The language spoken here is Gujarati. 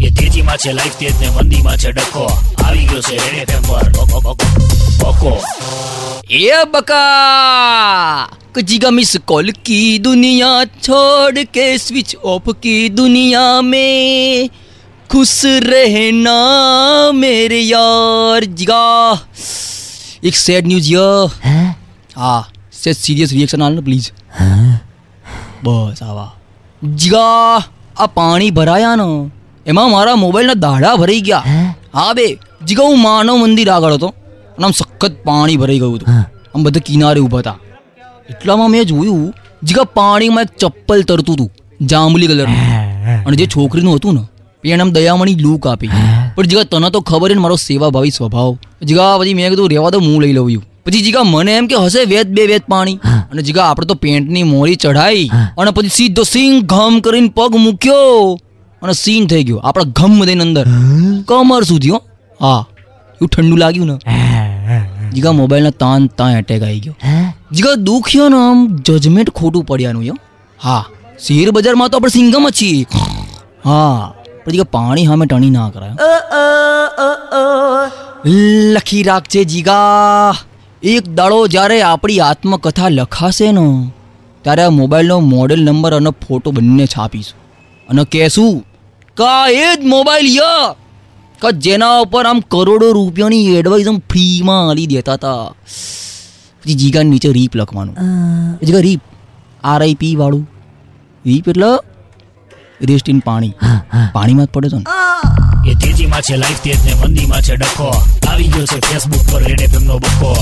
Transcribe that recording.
એ તેજીમાં છે લાઈફ તેજ ને મંદીમાં છે ડખો આવી ગયો છે રેડ એફએમ પર બકો, બકો, બકો ये बका कजी का मिस कॉल की दुनिया छोड़ के स्विच ऑफ की दुनिया में खुश रहना मेरे यार जिगा एक सैड न्यूज य हाँ से सीरियस रिएक्शन आना प्लीज બસ આવા જીગા આ પાણી ભરાયા ને. એમાં મારા મોબાઈલના દાડા ભરાઈ ગયા. હા? બે જીગા હું માનવ મંદિર આગળ હતો અને આમ સખત પાણી ભરાઈ ગયું હતું. આમ બધા કિનારે ઊભા હતા. એટલામાં મેં જોયું જીગા પાણીમાં એક ચપ્પલ તરતું હતું જાંબલી કલરનું. અને જે છોકરીનું હતું ને એને આમ દયામણી લૂક આપી. પણ જીગા તને તો ખબર ને મારો સેવાભાવી સ્વભાવ. જીગા પછી મેં કીધું રેવા તો હું લઈ લઉં પછી જીગા મને એમ કે હશે વેત બે વેત પાણી. અને જીગા આપણે તો પેન્ટની મોળી ચઢાઈ અને પછી સીધો સિંગ ઘમ કરીને પગ મૂક્યો અને સીન થઈ ગયો આપણે ઘમ દઈને અંદર. કમર સુધી હો. હા. એવું ઠંડુ લાગ્યું ને. જીગા મોબાઈલના તાન તાન એટેક આવી ગયો. જીગા દુખ્યો ને આમ જજમેન્ટ ખોટું પડ્યાનું યો હા. શેર બજારમાં તો આપણે સિંગમ જ છીએ. હા. પણ જીગા પાણી સામે ટણી ના કરાય. લખી રાખજે જીગા. એક દાડો જ્યારે આપણી આત્મકથા લખાશે ને ત્યારે આ મોબાઈલનો મોડેલ નંબર અને ફોટો બંને છાપીશું. અને કહેશું કા એ જ મોબાઈલ ય કે જેના ઉપર આમ કરોડો રૂપિયાની એડવાઇસ આમ ફ્રીમાં આલી દેતા હતા પછી જીગા નીચે રીપ લખવાનું. જીગા રીપ. આરઆઈપી વાળું. રીપ એટલે રેસ્ટ ઇન પાણી. પાણીમાં જ પડે છે ને. એ તેજીમાં છે લાઈફ તેજ ને મંદીમાં છે ડખો. આવી ગયો છે ફેસબુક પર રેડ એફએમ નો બકો